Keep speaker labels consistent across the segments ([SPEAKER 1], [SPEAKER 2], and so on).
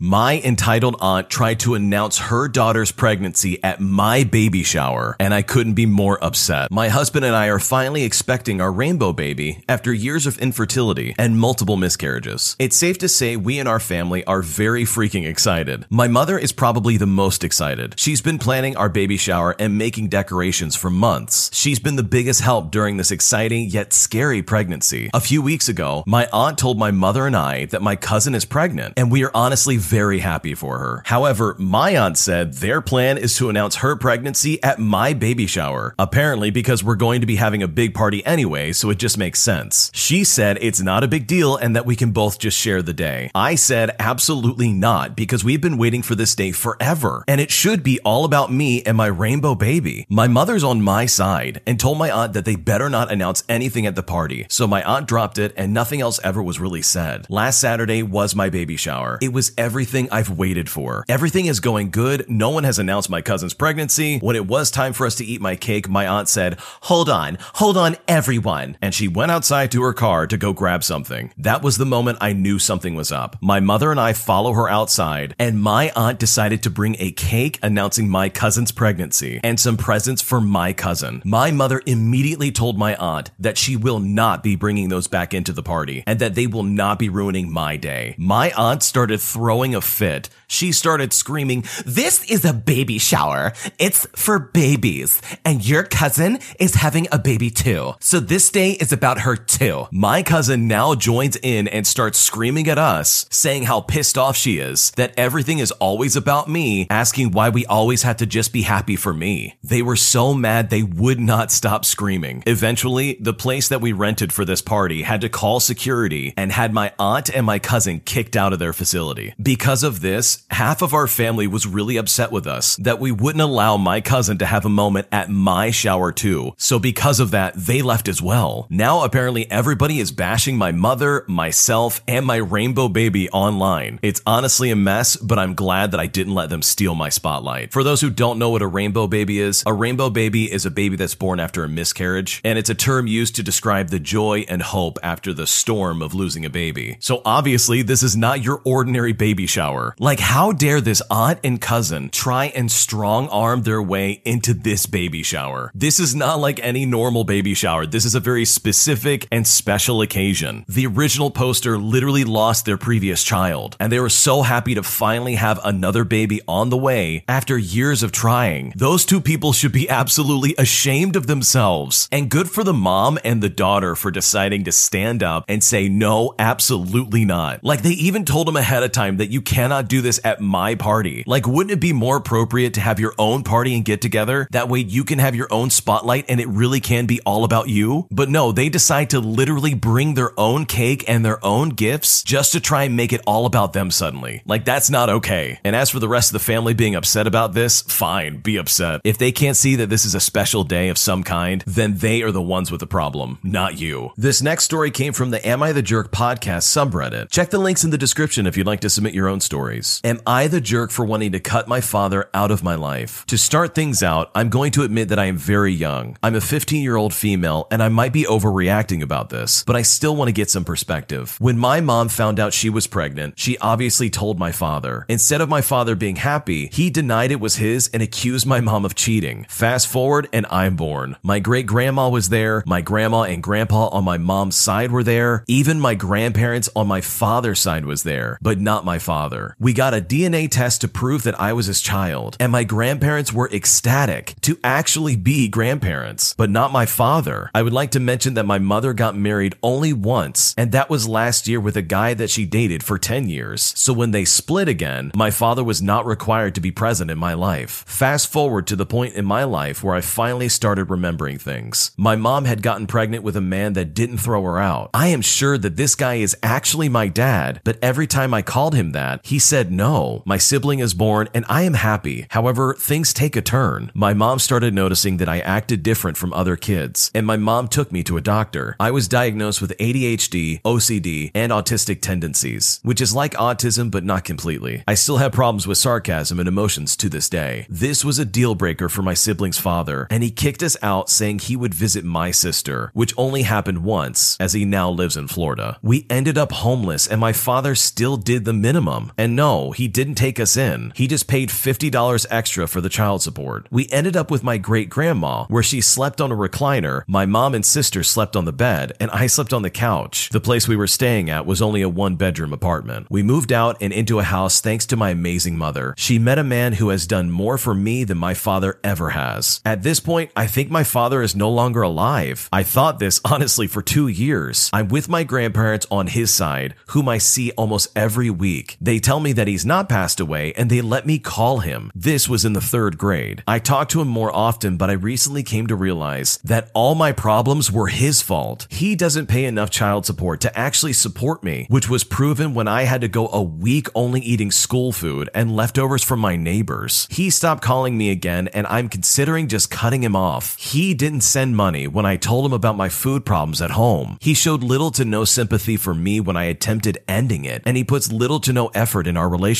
[SPEAKER 1] My entitled aunt tried to announce her daughter's pregnancy at my baby shower, and I couldn't be more upset. My husband and I are finally expecting our rainbow baby after years of infertility and multiple miscarriages. It's safe to say we and our family are very freaking excited. My mother is probably the most excited. She's been planning our baby shower and making decorations for months. She's been the biggest help during this exciting yet scary pregnancy. A few weeks ago, my aunt told my mother and I that my cousin is pregnant, and we are honestly very happy for her. However, my aunt said their plan is to announce her pregnancy at my baby shower. Apparently, because we're going to be having a big party anyway, so it just makes sense. She said it's not a big deal and that we can both just share the day. I said absolutely not because we've been waiting for this day forever and it should be all about me and my rainbow baby. My mother's on my side and told my aunt that they better not announce anything at the party. So my aunt dropped it and nothing else ever was really said. Last Saturday was my baby shower. It was everything I've waited for. Everything is going good. No one has announced my cousin's pregnancy. When it was time for us to eat my cake, my aunt said, Hold on, hold on, everyone. And she went outside to her car to go grab something. That was the moment I knew something was up. My mother and I follow her outside, and my aunt decided to bring a cake announcing my cousin's pregnancy and some presents for my cousin. My mother immediately told my aunt that she will not be bringing those back into the party and that they will not be ruining my day. My aunt started throwing a fit. She started screaming, This is a baby shower. It's for babies. And your cousin is having a baby too. So this day is about her too. My cousin now joins in and starts screaming at us, saying how pissed off she is, that everything is always about me, asking why we always have to just be happy for me. They were so mad they would not stop screaming. Eventually, the place that we rented for this party had to call security and had my aunt and my cousin kicked out of their facility. Because of this, half of our family was really upset with us that we wouldn't allow my cousin to have a moment at my shower too. So because of that, they left as well. Now apparently everybody is bashing my mother, myself, and my rainbow baby online. It's honestly a mess, but I'm glad that I didn't let them steal my spotlight. For those who don't know what a rainbow baby is, a rainbow baby is a baby that's born after a miscarriage, and it's a term used to describe the joy and hope after the storm of losing a baby. So obviously, this is not your ordinary baby shower. Like, how dare this aunt and cousin try and strong arm their way into this baby shower? This is not like any normal baby shower. This is a very specific and special occasion. The original poster literally lost their previous child, and they were so happy to finally have another baby on the way after years of trying. Those two people should be absolutely ashamed of themselves. And good for the mom and the daughter for deciding to stand up and say, no, absolutely not. Like they even told him ahead of time that you cannot do this at my party. Like, wouldn't it be more appropriate to have your own party and get together? That way you can have your own spotlight and it really can be all about you. But no, they decide to literally bring their own cake and their own gifts just to try and make it all about them suddenly. Like, that's not okay. And as for the rest of the family being upset about this, fine, be upset. If they can't see that this is a special day of some kind, then they are the ones with the problem, not you. This next story came from the Am I the Jerk podcast subreddit. Check the links in the description if you'd like to submit your own stories. Am I the jerk for wanting to cut my father out of my life? To start things out, I'm going to admit that I am very young. I'm a 15 year old female and I might be overreacting about this, but I still want to get some perspective. When my mom found out she was pregnant, she obviously told my father. Instead of my father being happy, he denied it was his and accused my mom of cheating. Fast forward and I'm born. My great grandma was there, my grandma and grandpa on my mom's side were there, even my grandparents on my father's side was there, but not my father. We got a DNA test to prove that I was his child, and my grandparents were ecstatic to actually be grandparents, but not my father. I would like to mention that my mother got married only once, and that was last year with a guy that she dated for 10 years. So when they split again, my father was not required to be present in my life. Fast forward to the point in my life where I finally started remembering things. My mom had gotten pregnant with a man that didn't throw her out. I am sure that this guy is actually my dad, but every time I called him that, he said no. No, my sibling is born and I am happy. However, things take a turn. My mom started noticing that I acted different from other kids, and my mom took me to a doctor. I was diagnosed with ADHD, OCD, and autistic tendencies, which is like autism but not completely. I still have problems with sarcasm and emotions to this day. This was a deal breaker for my sibling's father, and he kicked us out saying he would visit my sister, which only happened once, as he now lives in Florida. We ended up homeless, and my father still did the minimum. And no, he didn't take us in. He just paid $50 extra for the child support. We ended up with my great grandma, where she slept on a recliner, my mom and sister slept on the bed, and I slept on the couch. The place we were staying at was only a one bedroom apartment. We moved out and into a house thanks to my amazing mother. She met a man who has done more for me than my father ever has. At this point, I think my father is no longer alive. I thought this honestly for two years. I'm with my grandparents on his side, whom I see almost every week. They tell me that he's not passed away and they let me call him. This was in the third grade. I talked to him more often, but I recently came to realize that all my problems were his fault. He doesn't pay enough child support to actually support me, which was proven when I had to go a week only eating school food and leftovers from my neighbors. He stopped calling me again and I'm considering just cutting him off. He didn't send money when I told him about my food problems at home. He showed little to no sympathy for me when I attempted ending it, and he puts little to no effort in our relationship.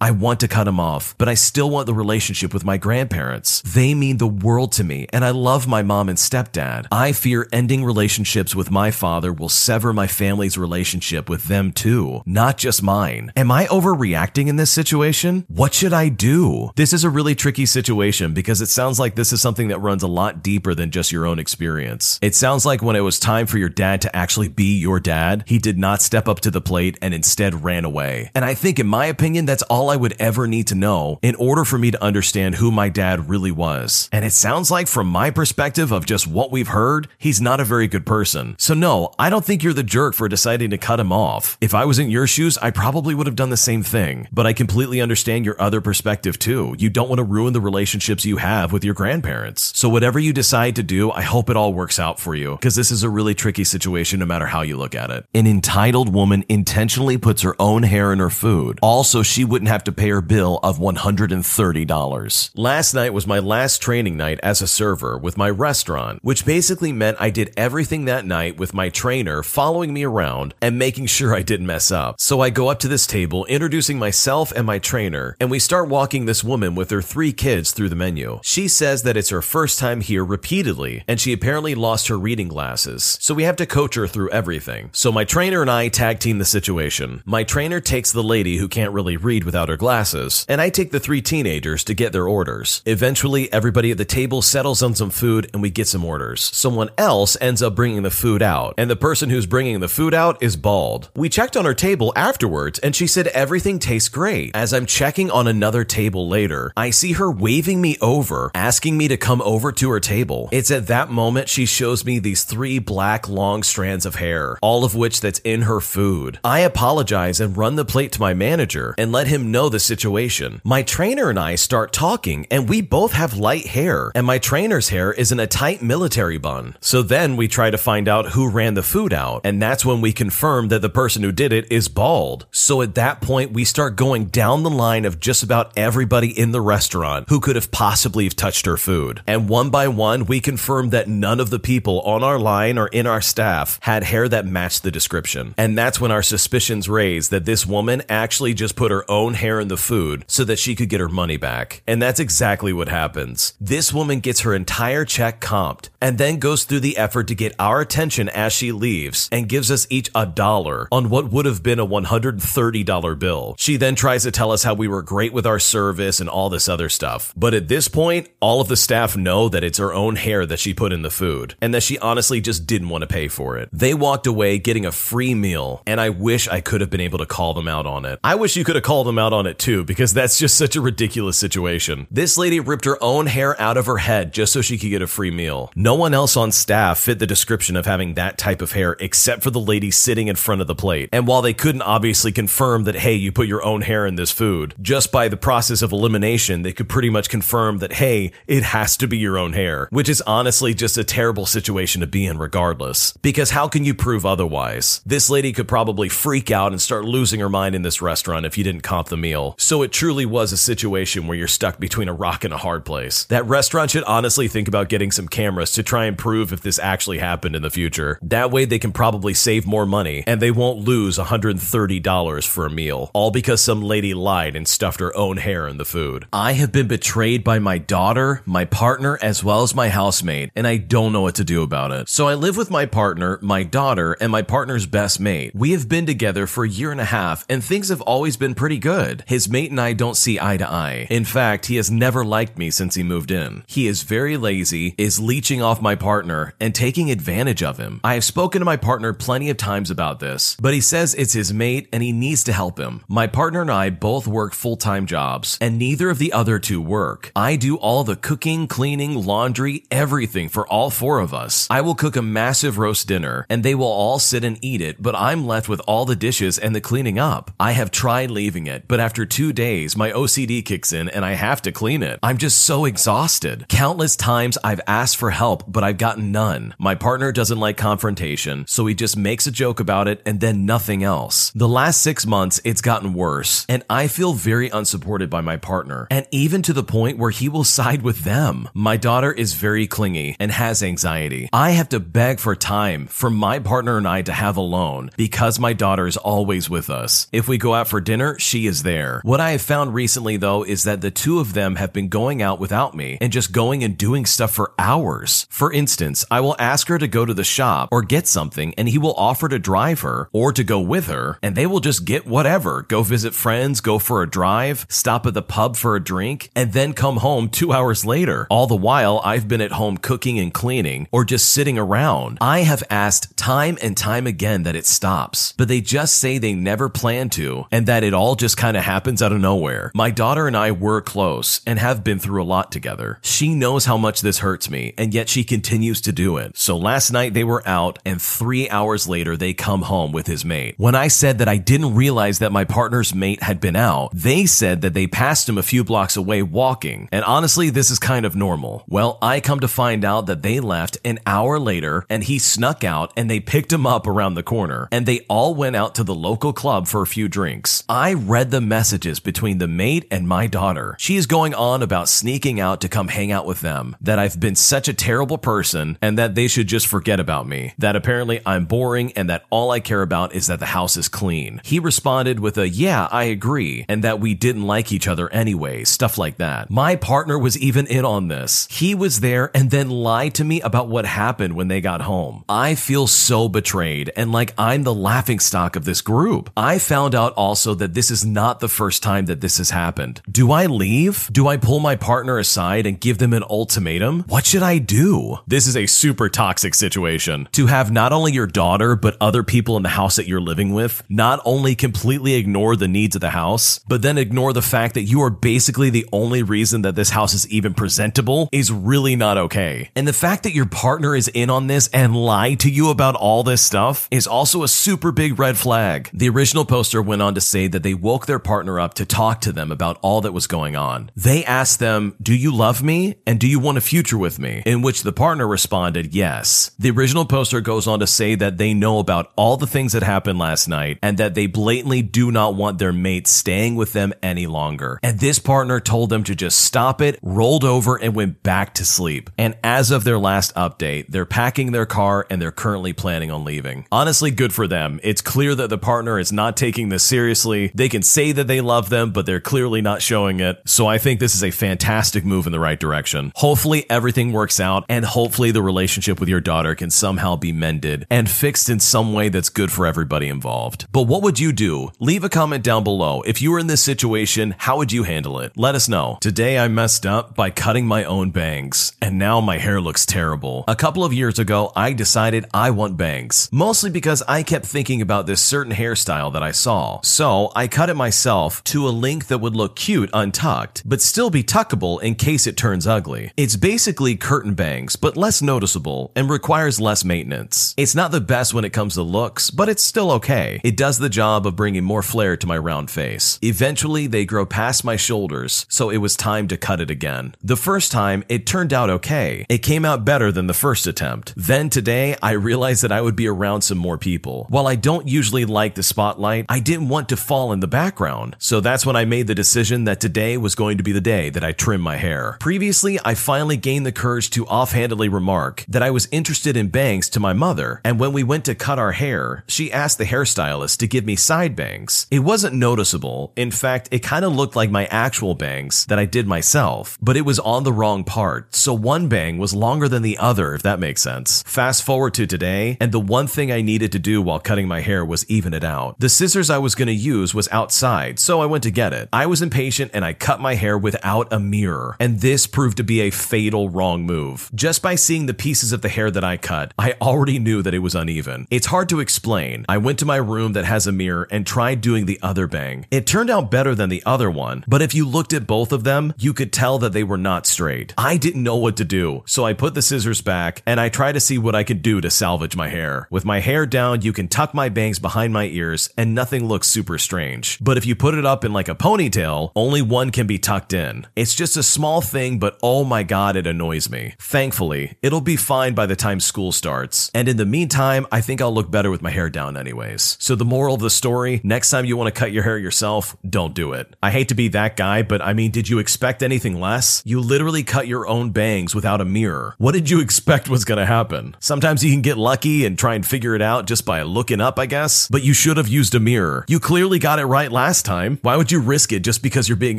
[SPEAKER 1] I want to cut him off, but I still want the relationship with my grandparents. They mean the world to me, and I love my mom and stepdad. I fear ending relationships with my father will sever my family's relationship with them too, not just mine. Am I overreacting in this situation? What should I do? This is a really tricky situation because it sounds like this is something that runs a lot deeper than just your own experience. It sounds like when it was time for your dad to actually be your dad, he did not step up to the plate and instead ran away. And I think, in my opinion, that's all I would ever need to know in order for me to understand who my dad really was. And it sounds like, from my perspective of just what we've heard, he's not a very good person. So, no, I don't think you're the jerk for deciding to cut him off. If I was in your shoes, I probably would have done the same thing. But I completely understand your other perspective too. You don't want to ruin the relationships you have with your grandparents. So, whatever you decide to do, I hope it all works out for you because this is a really tricky situation no matter how you look at it. An entitled woman intentionally puts her own hair in her food. Also, she wouldn't have to pay her bill of $130. Last night was my last training night as a server with my restaurant, which basically meant I did everything that night with my trainer following me around and making sure I didn't mess up. So I go up to this table, introducing myself and my trainer, and we start walking this woman with her three kids through the menu. She says that it's her first time here repeatedly, and she apparently lost her reading glasses. So we have to coach her through everything. So my trainer and I tag team the situation. My trainer takes the lady who can't really read without her glasses, and I take the three teenagers to get their orders. Eventually, everybody at the table settles on some food and we get some orders. Someone else ends up bringing the food out, and the person who's bringing the food out is bald. We checked on her table afterwards, and she said everything tastes great. As I'm checking on another table later, I see her waving me over, asking me to come over to her table. It's at that moment she shows me these three black long strands of hair, all of which that's in her food. I apologize and run the plate to my manager and let him know the situation. My trainer and I start talking, and we both have light hair, and my trainer's hair is in a tight military bun. So then we try to find out who ran the food out, and that's when we confirm that the person who did it is bald. So at that point, we start going down the line of just about everybody in the restaurant who could have possibly have touched her food. And one by one, we confirm that none of the people on our line or in our staff had hair that matched the description. And that's when our suspicions raised that this woman actually just put her own hair in the food so that she could get her money back. And that's exactly what happens. This woman gets her entire check comped and then goes through the effort to get our attention as she leaves and gives us each a dollar on what would have been a $130 bill. She then tries to tell us how we were great with our service and all this other stuff. But at this point, all of the staff know that it's her own hair that she put in the food and that she honestly just didn't want to pay for it. They walked away getting a free meal, and I wish I could have been able to call them out on it. I wish you could have called them out on it too, because that's just such a ridiculous situation. This lady ripped her own hair out of her head just so she could get a free meal. No one else on staff fit the description of having that type of hair except for the lady sitting in front of the plate. And while they couldn't obviously confirm that, hey, you put your own hair in this food, just by the process of elimination, they could pretty much confirm that, hey, it has to be your own hair, which is honestly just a terrible situation to be in regardless. Because how can you prove otherwise? This lady could probably freak out and start losing her mind in this restaurant if you didn't comp the meal. So it truly was a situation where you're stuck between a rock and a hard place. That restaurant should honestly think about getting some cameras to try and prove if this actually happened in the future. That way they can probably save more money and they won't lose $130 for a meal, all because some lady lied and stuffed her own hair in the food. I have been betrayed by my daughter, my partner, as well as my housemate, and I don't know what to do about it. So I live with my partner, my daughter, and my partner's best mate. We have been together for a year and a half, and things have always been been pretty good. His mate and I don't see eye to eye. In fact, he has never liked me since he moved in. He is very lazy, is leeching off my partner, and taking advantage of him. I have spoken to my partner plenty of times about this, but he says it's his mate and he needs to help him. My partner and I both work full time jobs, and neither of the other two work. I do all the cooking, cleaning, laundry, everything for all four of us. I will cook a massive roast dinner, and they will all sit and eat it, but I'm left with all the dishes and the cleaning up. I have tried leaving it, but after two days, my OCD kicks in and I have to clean it. I'm just so exhausted. Countless times I've asked for help, but I've gotten none. My partner doesn't like confrontation, so he just makes a joke about it and then nothing else. The last six months, it's gotten worse, and I feel very unsupported by my partner, and even to the point where he will side with them. My daughter is very clingy and has anxiety. I have to beg for time for my partner and I to have alone because my daughter is always with us. If we go out for dinner, she is there. What I have found recently though is that the two of them have been going out without me and just going and doing stuff for hours. For instance, I will ask her to go to the shop or get something and he will offer to drive her or to go with her and they will just get whatever, go visit friends, go for a drive, stop at the pub for a drink, and then come home two hours later. All the while I've been at home cooking and cleaning or just sitting around. I have asked time and time again that it stops, but they just say they never plan to and that it all just kind of happens out of nowhere. My daughter and I were close and have been through a lot together. She knows how much this hurts me and yet she continues to do it. So last night they were out and three hours later they come home with his mate. When I said that I didn't realize that my partner's mate had been out, they said that they passed him a few blocks away walking. And honestly, this is kind of normal. Well, I come to find out that they left an hour later and he snuck out and they picked him up around the corner and they all went out to the local club for a few drinks. Read the messages between the mate and my daughter. She is going on about sneaking out to come hang out with them, that I've been such a terrible person and that they should just forget about me, that apparently I'm boring and that all I care about is that the house is clean. He responded with a, yeah, I agree, and that we didn't like each other anyway, stuff like that. My partner was even in on this. He was there and then lied to me about what happened when they got home. I feel so betrayed and like I'm the laughing stock of this group. I found out also that this is not the first time that this has happened. Do I leave? Do I pull my partner aside and give them an ultimatum? What should I do? This is a super toxic situation. To have not only your daughter, but other people in the house that you're living with, not only completely ignore the needs of the house, but then ignore the fact that you are basically the only reason that this house is even presentable is really not okay. And the fact that your partner is in on this and lied to you about all this stuff is also a super big red flag. The original poster went on to say that they woke their partner up to talk to them about all that was going on. They asked them, Do you love me? And do you want a future with me? In which the partner responded, Yes. The original poster goes on to say that they know about all the things that happened last night and that they blatantly do not want their mate staying with them any longer. And this partner told them to just stop it, rolled over, and went back to sleep. And as of their last update, they're packing their car and they're currently planning on leaving. Honestly, good for them. It's clear that the partner is not taking this seriously. They can say that they love them, but they're clearly not showing it. So I think this is a fantastic move in the right direction. Hopefully everything works out and hopefully the relationship with your daughter can somehow be mended and fixed in some way that's good for everybody involved. But what would you do? Leave a comment down below. If you were in this situation, how would you handle it? Let us know. Today I messed up by cutting my own bangs and now my hair looks terrible. A couple of years ago, I decided I want bangs, mostly because I kept thinking about this certain hairstyle that I saw. So I cut it myself to a length that would look cute untucked, but still be tuckable in case it turns ugly. It's basically curtain bangs, but less noticeable and requires less maintenance. It's not the best when it comes to looks, but it's still okay. It does the job of bringing more flair to my round face. Eventually, they grow past my shoulders, so it was time to cut it again. The first time, it turned out okay. It came out better than the first attempt. Then today, I realized that I would be around some more people. While I don't usually like the spotlight, I didn't want to fall in the background. So that's when I made the decision that today was going to be the day that I trim my hair. Previously, I finally gained the courage to offhandedly remark that I was interested in bangs to my mother, and when we went to cut our hair, she asked the hairstylist to give me side bangs. It wasn't noticeable. In fact, it kind of looked like my actual bangs that I did myself, but it was on the wrong part, so one bang was longer than the other, if that makes sense. Fast forward to today, and the one thing I needed to do while cutting my hair was even it out. The scissors I was going to use was was outside, so I went to get it. I was impatient and I cut my hair without a mirror, and this proved to be a fatal wrong move. Just by seeing the pieces of the hair that I cut, I already knew that it was uneven. It's hard to explain. I went to my room that has a mirror and tried doing the other bang. It turned out better than the other one, but if you looked at both of them, you could tell that they were not straight. I didn't know what to do, so I put the scissors back and I tried to see what I could do to salvage my hair. With my hair down, you can tuck my bangs behind my ears and nothing looks super strange. But if you put it up in like a ponytail, only one can be tucked in. It's just a small thing, but oh my god, it annoys me. Thankfully, it'll be fine by the time school starts. And in the meantime, I think I'll look better with my hair down anyways. So the moral of the story, next time you want to cut your hair yourself, don't do it. I hate to be that guy, but I mean, did you expect anything less? You literally cut your own bangs without a mirror. What did you expect was going to happen? Sometimes you can get lucky and try and figure it out just by looking up, I guess, but you should have used a mirror. You clearly got it right last time. Why would you risk it just because you're being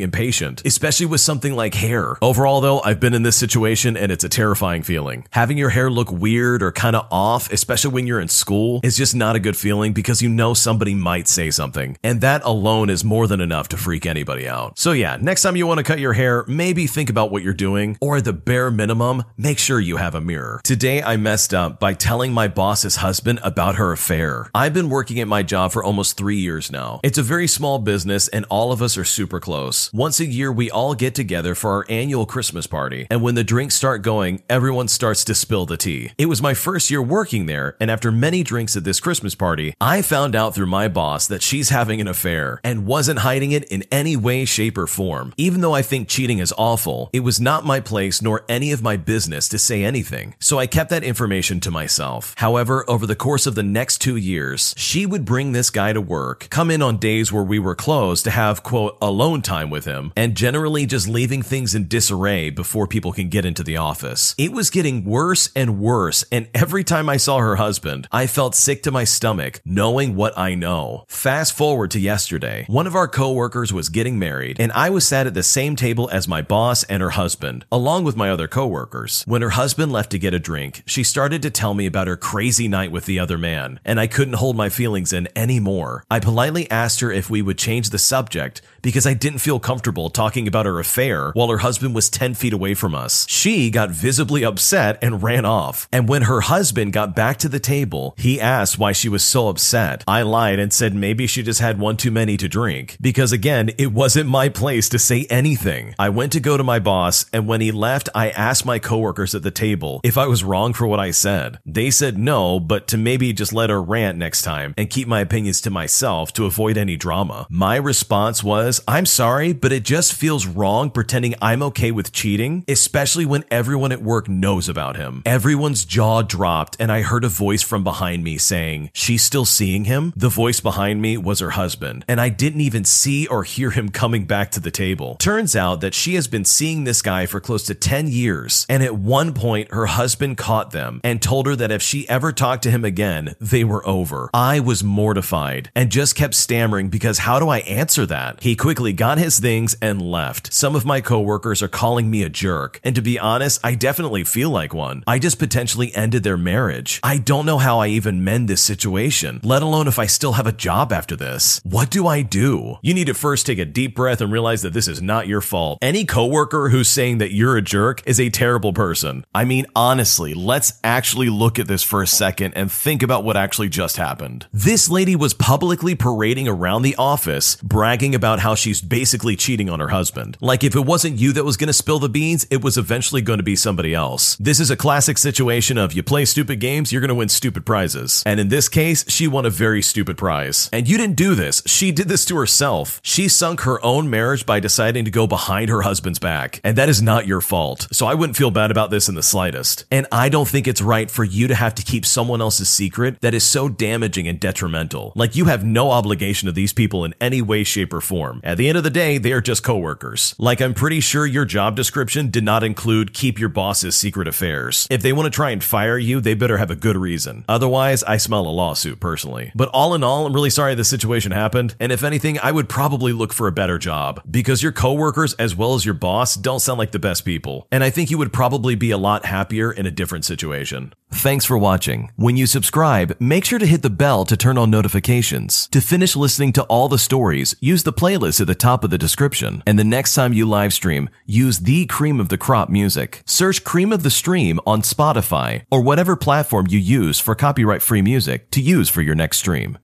[SPEAKER 1] impatient, especially with something like hair? Overall, though, I've been in this situation and it's a terrifying feeling. Having your hair look weird or kind of off, especially when you're in school, is just not a good feeling because you know somebody might say something. And that alone is more than enough to freak anybody out. So, yeah, next time you want to cut your hair, maybe think about what you're doing, or at the bare minimum, make sure you have a mirror. Today, I messed up by telling my boss's husband about her affair. I've been working at my job for almost three years now. It's a very small business, and all of us are super close. Once a year, we all get together for our annual Christmas party, and when the drinks start going, everyone starts to spill the tea. It was my first year working there, and after many drinks at this Christmas party, I found out through my boss that she's having an affair and wasn't hiding it in any way, shape, or form. Even though I think cheating is awful, it was not my place nor any of my business to say anything, so I kept that information to myself. However, over the course of the next two years, she would bring this guy to work, come in on days where we were closed to have, quote, alone time with him, and generally just leaving things in disarray before people can get into the office. It was getting worse and worse, and every time I saw her husband, I felt sick to my stomach knowing what I know. Fast forward to yesterday. One of our coworkers was getting married, and I was sat at the same table as my boss and her husband, along with my other coworkers. When her husband left to get a drink, she started to tell me about her crazy night with the other man, and I couldn't hold my feelings in anymore. I politely asked her if we would change the subject because I didn't feel comfortable talking about her affair while her husband was 10 feet away from us. She got visibly upset and ran off. And when her husband got back to the table, he asked why she was so upset. I lied and said maybe she just had one too many to drink because again, it wasn't my place to say anything. I went to go to my boss and when he left, I asked my coworkers at the table if I was wrong for what I said. They said no, but to maybe just let her rant next time and keep my opinions to myself to avoid any drama. My response was, I'm sorry, but it just feels wrong pretending I'm okay with cheating, especially when everyone at work knows about him. Everyone's jaw dropped and I heard a voice from behind me saying, she's still seeing him? The voice behind me was her husband, and I didn't even see or hear him coming back to the table. Turns out that she has been seeing this guy for close to 10 years, and at one point her husband caught them and told her that if she ever talked to him again, they were over. I was mortified and just kept stammering because how do I answer that? He quickly got his things and left. Some of my coworkers are calling me a jerk, and to be honest, I definitely feel like one. I just potentially ended their marriage. I don't know how I even mend this situation, let alone if I still have a job after this. What do I do? You need to first take a deep breath and realize that this is not your fault. Any coworker who's saying that you're a jerk is a terrible person. I mean, honestly, let's actually look at this for a second and think about what actually just happened. This lady was publicly parading around the office, bragging about how she's basically cheating on her husband. Like if it wasn't you that was going to spill the beans, it was eventually going to be somebody else. This is a classic situation of you play stupid games, you're going to win stupid prizes. And in this case, she won a very stupid prize. And you didn't do this. She did this to herself. She sunk her own marriage by deciding to go behind her husband's back. And that is not your fault. So I wouldn't feel bad about this in the slightest. And I don't think it's right for you to have to keep someone else's secret that is so damaging and detrimental. Like you have no obligation to these people in any way, shape, or form. At the end of the day, they are just coworkers. Like I'm pretty sure your job description did not include keep your boss's secret affairs. If they want to try and fire you, they better have a good reason. Otherwise, I smell a lawsuit personally. But all in all, I'm really sorry this situation happened. And if anything, I would probably look for a better job because your coworkers as well as your boss don't sound like the best people. And I think you would probably be a lot happier in a different situation. Thanks for watching. When you subscribe, make sure to hit the bell to turn on notifications. To finish listening listening to all the stories, use the playlist at the top of the description. And the next time you live stream, use the cream of the crop music. Search Cream of the Stream on Spotify or whatever platform you use for copyright free music to use for your next stream.